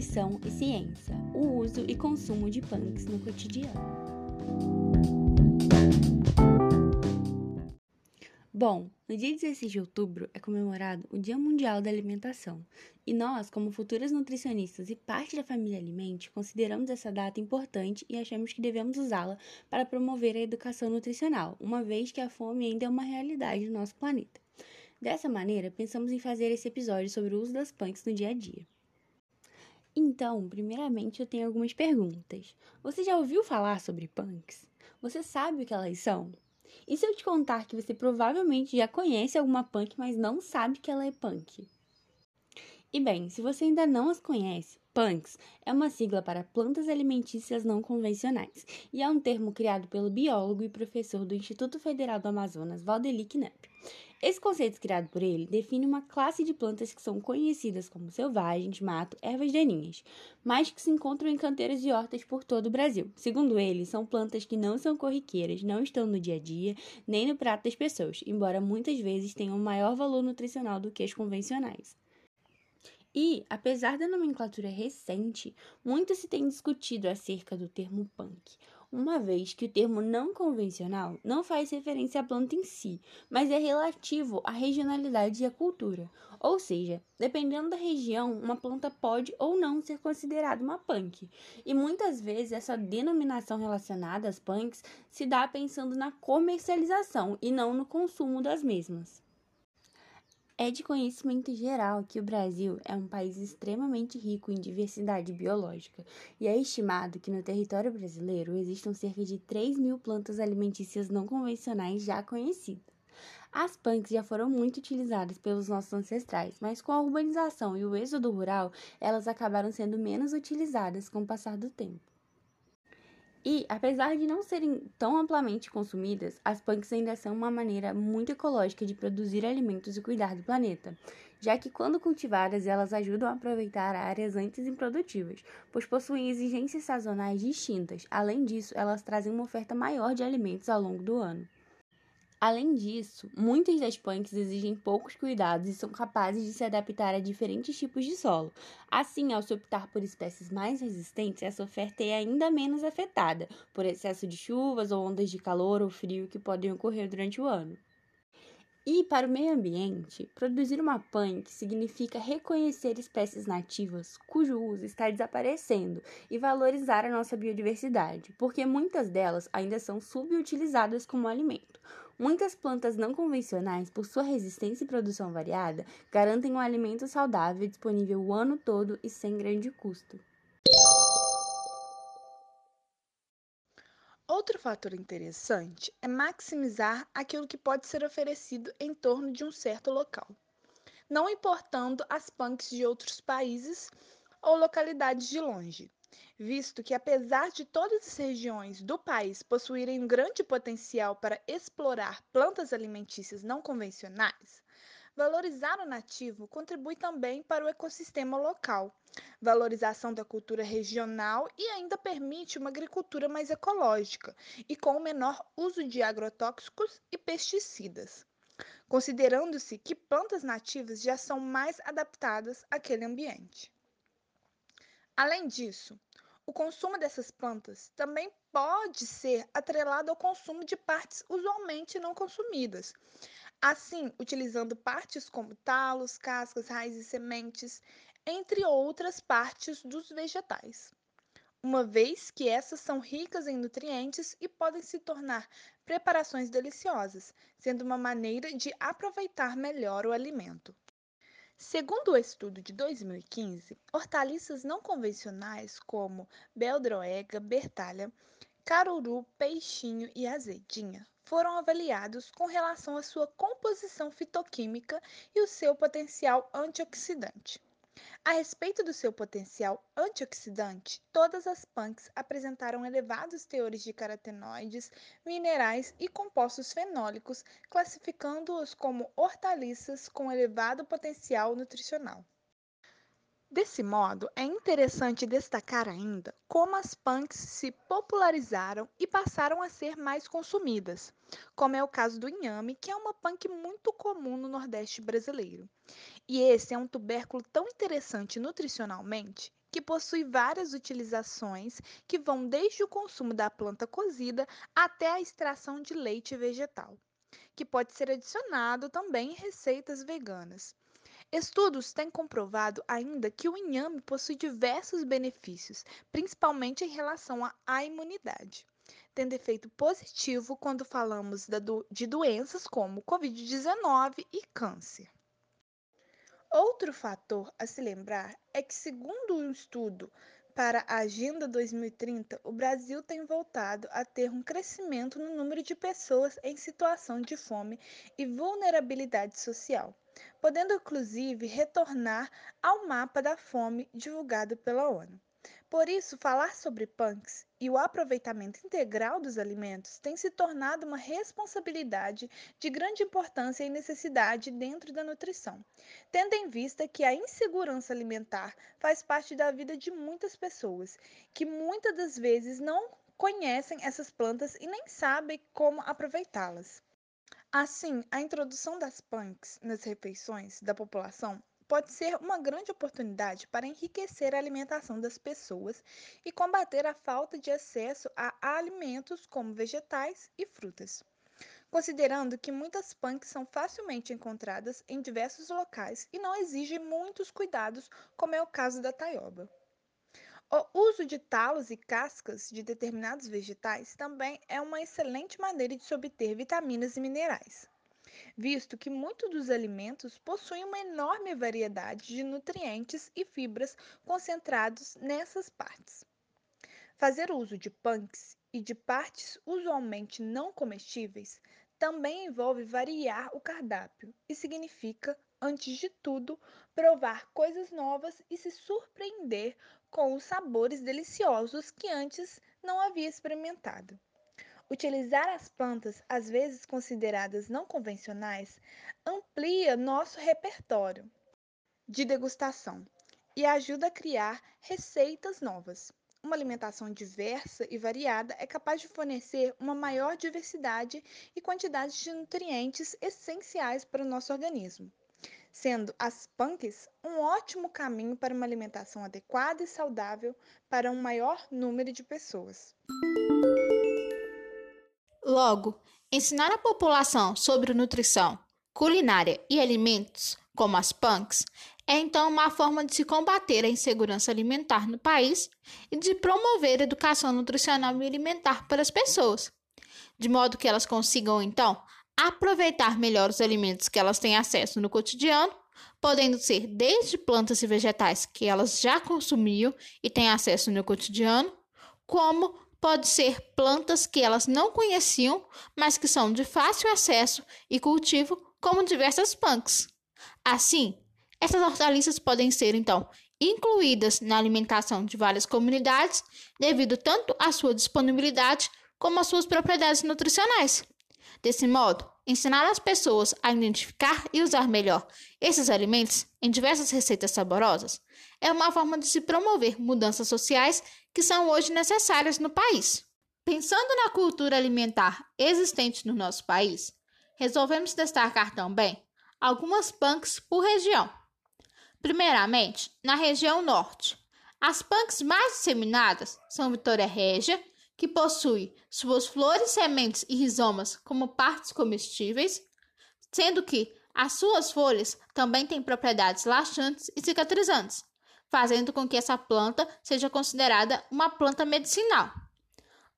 nutrição e ciência, o uso e consumo de punks no cotidiano. Bom, no dia 16 de outubro é comemorado o Dia Mundial da Alimentação, e nós, como futuras nutricionistas e parte da família Alimente, consideramos essa data importante e achamos que devemos usá-la para promover a educação nutricional, uma vez que a fome ainda é uma realidade no nosso planeta. Dessa maneira, pensamos em fazer esse episódio sobre o uso das punks no dia a dia. Então, primeiramente eu tenho algumas perguntas. Você já ouviu falar sobre punks? Você sabe o que elas são? E se eu te contar que você provavelmente já conhece alguma punk, mas não sabe que ela é punk? E bem, se você ainda não as conhece, punks é uma sigla para plantas alimentícias não convencionais e é um termo criado pelo biólogo e professor do Instituto Federal do Amazonas, Valdeli Knapp. Esse conceito criado por ele define uma classe de plantas que são conhecidas como selvagens, mato, ervas daninhas, mas que se encontram em canteiros e hortas por todo o Brasil. Segundo ele, são plantas que não são corriqueiras, não estão no dia a dia, nem no prato das pessoas, embora muitas vezes tenham maior valor nutricional do que as convencionais. E, apesar da nomenclatura recente, muito se tem discutido acerca do termo punk, uma vez que o termo não convencional não faz referência à planta em si, mas é relativo à regionalidade e à cultura. Ou seja, dependendo da região, uma planta pode ou não ser considerada uma punk. E muitas vezes essa denominação relacionada às punks se dá pensando na comercialização e não no consumo das mesmas. É de conhecimento geral que o Brasil é um país extremamente rico em diversidade biológica e é estimado que no território brasileiro existam cerca de 3 mil plantas alimentícias não convencionais já conhecidas. As punks já foram muito utilizadas pelos nossos ancestrais, mas com a urbanização e o êxodo rural, elas acabaram sendo menos utilizadas com o passar do tempo. E, apesar de não serem tão amplamente consumidas, as punks ainda são uma maneira muito ecológica de produzir alimentos e cuidar do planeta, já que, quando cultivadas, elas ajudam a aproveitar áreas antes improdutivas, pois possuem exigências sazonais distintas. Além disso, elas trazem uma oferta maior de alimentos ao longo do ano. Além disso, muitas das punks exigem poucos cuidados e são capazes de se adaptar a diferentes tipos de solo. Assim, ao se optar por espécies mais resistentes, essa oferta é ainda menos afetada por excesso de chuvas ou ondas de calor ou frio que podem ocorrer durante o ano. E para o meio ambiente, produzir uma punk significa reconhecer espécies nativas cujo uso está desaparecendo e valorizar a nossa biodiversidade, porque muitas delas ainda são subutilizadas como alimento. Muitas plantas não convencionais, por sua resistência e produção variada, garantem um alimento saudável disponível o ano todo e sem grande custo. Outro fator interessante é maximizar aquilo que pode ser oferecido em torno de um certo local, não importando as punks de outros países ou localidades de longe visto que, apesar de todas as regiões do país possuírem um grande potencial para explorar plantas alimentícias não convencionais, valorizar o nativo contribui também para o ecossistema local, valorização da cultura regional e ainda permite uma agricultura mais ecológica e com o menor uso de agrotóxicos e pesticidas. Considerando-se que plantas nativas já são mais adaptadas àquele ambiente. Além disso, o consumo dessas plantas também pode ser atrelado ao consumo de partes usualmente não consumidas. Assim, utilizando partes como talos, cascas, raízes e sementes, entre outras partes dos vegetais. Uma vez que essas são ricas em nutrientes e podem se tornar preparações deliciosas, sendo uma maneira de aproveitar melhor o alimento. Segundo o estudo de 2015, hortaliças não convencionais como beldroega, bertalha, caruru, peixinho e azedinha foram avaliados com relação à sua composição fitoquímica e o seu potencial antioxidante. A respeito do seu potencial antioxidante, todas as punks apresentaram elevados teores de carotenoides, minerais e compostos fenólicos, classificando-os como hortaliças com elevado potencial nutricional. Desse modo, é interessante destacar ainda como as punks se popularizaram e passaram a ser mais consumidas, como é o caso do inhame, que é uma punk muito comum no Nordeste brasileiro. E esse é um tubérculo tão interessante nutricionalmente que possui várias utilizações que vão desde o consumo da planta cozida até a extração de leite vegetal, que pode ser adicionado também em receitas veganas. Estudos têm comprovado ainda que o inhame possui diversos benefícios, principalmente em relação à imunidade, tendo efeito positivo quando falamos de doenças como Covid-19 e câncer. Outro fator a se lembrar é que, segundo um estudo para a Agenda 2030, o Brasil tem voltado a ter um crescimento no número de pessoas em situação de fome e vulnerabilidade social, podendo inclusive retornar ao mapa da fome divulgado pela ONU. Por isso, falar sobre punks e o aproveitamento integral dos alimentos tem se tornado uma responsabilidade de grande importância e necessidade dentro da nutrição, tendo em vista que a insegurança alimentar faz parte da vida de muitas pessoas, que muitas das vezes não conhecem essas plantas e nem sabem como aproveitá-las. Assim, a introdução das punks nas refeições da população pode ser uma grande oportunidade para enriquecer a alimentação das pessoas e combater a falta de acesso a alimentos como vegetais e frutas. Considerando que muitas punks são facilmente encontradas em diversos locais e não exigem muitos cuidados, como é o caso da taioba. O uso de talos e cascas de determinados vegetais também é uma excelente maneira de se obter vitaminas e minerais visto que muitos dos alimentos possuem uma enorme variedade de nutrientes e fibras concentrados nessas partes. Fazer uso de punks e de partes usualmente não comestíveis também envolve variar o cardápio e significa, antes de tudo, provar coisas novas e se surpreender com os sabores deliciosos que antes não havia experimentado. Utilizar as plantas, às vezes consideradas não convencionais, amplia nosso repertório de degustação e ajuda a criar receitas novas. Uma alimentação diversa e variada é capaz de fornecer uma maior diversidade e quantidade de nutrientes essenciais para o nosso organismo, sendo as punks um ótimo caminho para uma alimentação adequada e saudável para um maior número de pessoas. Logo, ensinar a população sobre nutrição, culinária e alimentos, como as punks, é então uma forma de se combater a insegurança alimentar no país e de promover educação nutricional e alimentar para as pessoas, de modo que elas consigam então aproveitar melhor os alimentos que elas têm acesso no cotidiano, podendo ser desde plantas e vegetais que elas já consumiam e têm acesso no cotidiano, como pode ser plantas que elas não conheciam, mas que são de fácil acesso e cultivo, como diversas punks. Assim, essas hortaliças podem ser então incluídas na alimentação de várias comunidades, devido tanto à sua disponibilidade como às suas propriedades nutricionais. Desse modo, ensinar as pessoas a identificar e usar melhor esses alimentos em diversas receitas saborosas é uma forma de se promover mudanças sociais que são hoje necessárias no país. Pensando na cultura alimentar existente no nosso país, resolvemos destacar também algumas punks por região. Primeiramente, na região norte. As punks mais disseminadas são Vitória Régia, que possui suas flores, sementes e rizomas como partes comestíveis, sendo que as suas folhas também têm propriedades laxantes e cicatrizantes, fazendo com que essa planta seja considerada uma planta medicinal.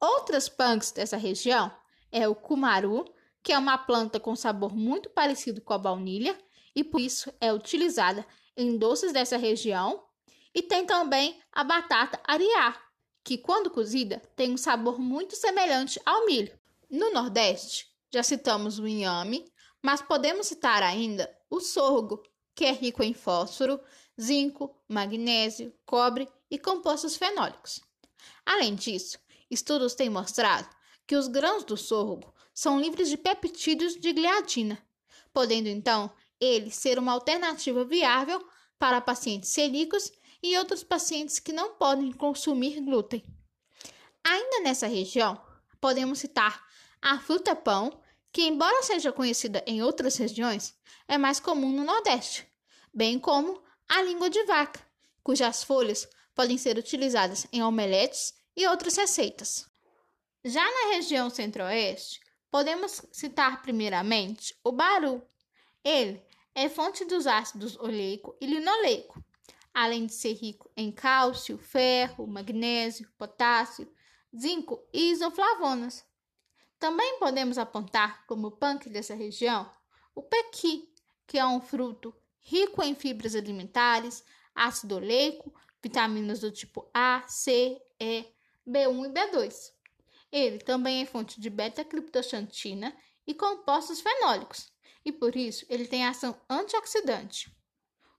Outras punks dessa região é o cumaru, que é uma planta com sabor muito parecido com a baunilha e por isso é utilizada em doces dessa região. E tem também a batata ariá, que quando cozida tem um sabor muito semelhante ao milho. No Nordeste, já citamos o inhame, mas podemos citar ainda o sorgo, que é rico em fósforo, zinco, magnésio, cobre e compostos fenólicos. Além disso, estudos têm mostrado que os grãos do sorgo são livres de peptídeos de gliadina, podendo então ele ser uma alternativa viável para pacientes celíacos e outros pacientes que não podem consumir glúten. Ainda nessa região, podemos citar a fruta pão, que, embora seja conhecida em outras regiões, é mais comum no Nordeste, bem como a língua de vaca, cujas folhas podem ser utilizadas em omeletes e outras receitas. Já na região centro-oeste, podemos citar primeiramente o baru. Ele é fonte dos ácidos oleico e linoleico, além de ser rico em cálcio, ferro, magnésio, potássio, zinco e isoflavonas. Também podemos apontar como punk dessa região o pequi, que é um fruto rico em fibras alimentares, ácido oleico, vitaminas do tipo A, C, E, B1 e B2. Ele também é fonte de beta-criptoxantina e compostos fenólicos, e por isso ele tem ação antioxidante.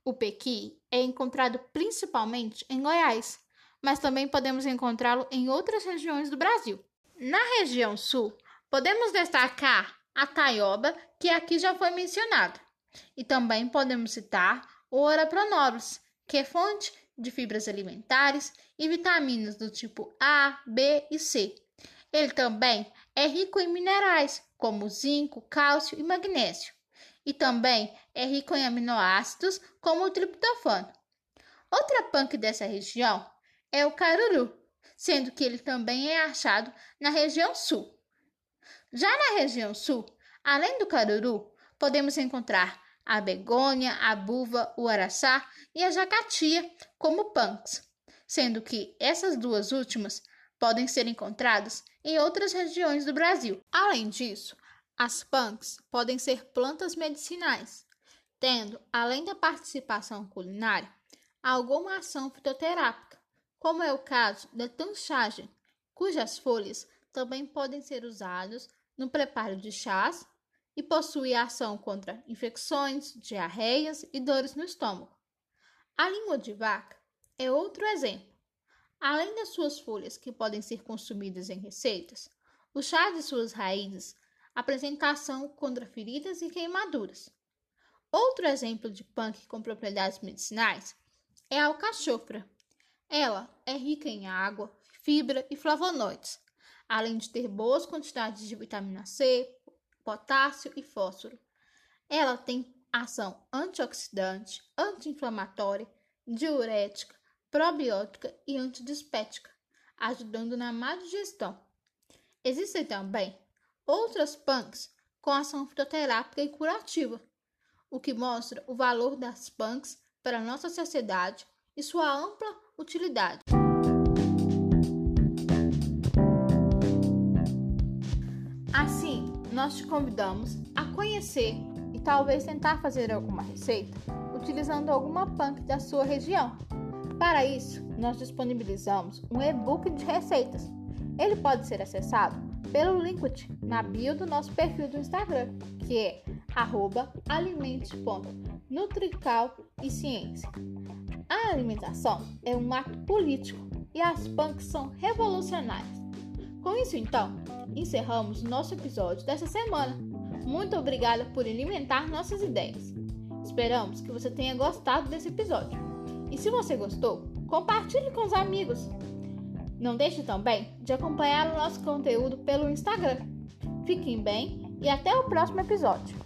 O pequi é encontrado principalmente em Goiás, mas também podemos encontrá-lo em outras regiões do Brasil. Na região sul, podemos destacar a taioba, que aqui já foi mencionado, e também podemos citar o Ora que é fonte de fibras alimentares e vitaminas do tipo A, B e C. Ele também é rico em minerais, como zinco, cálcio e magnésio e também é rico em aminoácidos como o triptofano. Outra punk dessa região é o caruru, sendo que ele também é achado na região sul. Já na região sul, além do caruru, podemos encontrar a begônia, a buva, o araçá e a jacatia como punks, sendo que essas duas últimas podem ser encontradas em outras regiões do Brasil. Além disso, as punks podem ser plantas medicinais, tendo, além da participação culinária, alguma ação fitoterápica, como é o caso da tanchagem, cujas folhas também podem ser usadas no preparo de chás e possui ação contra infecções, diarreias e dores no estômago. A língua de vaca é outro exemplo. Além das suas folhas que podem ser consumidas em receitas, o chá de suas raízes apresentação contra feridas e queimaduras. Outro exemplo de punk com propriedades medicinais é a alcachofra. Ela é rica em água, fibra e flavonoides, além de ter boas quantidades de vitamina C, potássio e fósforo. Ela tem ação antioxidante, anti-inflamatória, diurética, probiótica e antidispética, ajudando na má digestão. Existem também outras punks com ação fitoterápica e curativa, o que mostra o valor das punks para a nossa sociedade e sua ampla utilidade. Assim, nós te convidamos a conhecer e talvez tentar fazer alguma receita utilizando alguma punk da sua região. Para isso, nós disponibilizamos um e-book de receitas. Ele pode ser acessado pelo link na bio do nosso perfil do Instagram, que é alimente.nutrical e ciência. A alimentação é um ato político e as punks são revolucionárias. Com isso, então, encerramos nosso episódio dessa semana. Muito obrigada por alimentar nossas ideias. Esperamos que você tenha gostado desse episódio. E se você gostou, compartilhe com os amigos. Não deixe também de acompanhar o nosso conteúdo pelo Instagram. Fiquem bem e até o próximo episódio.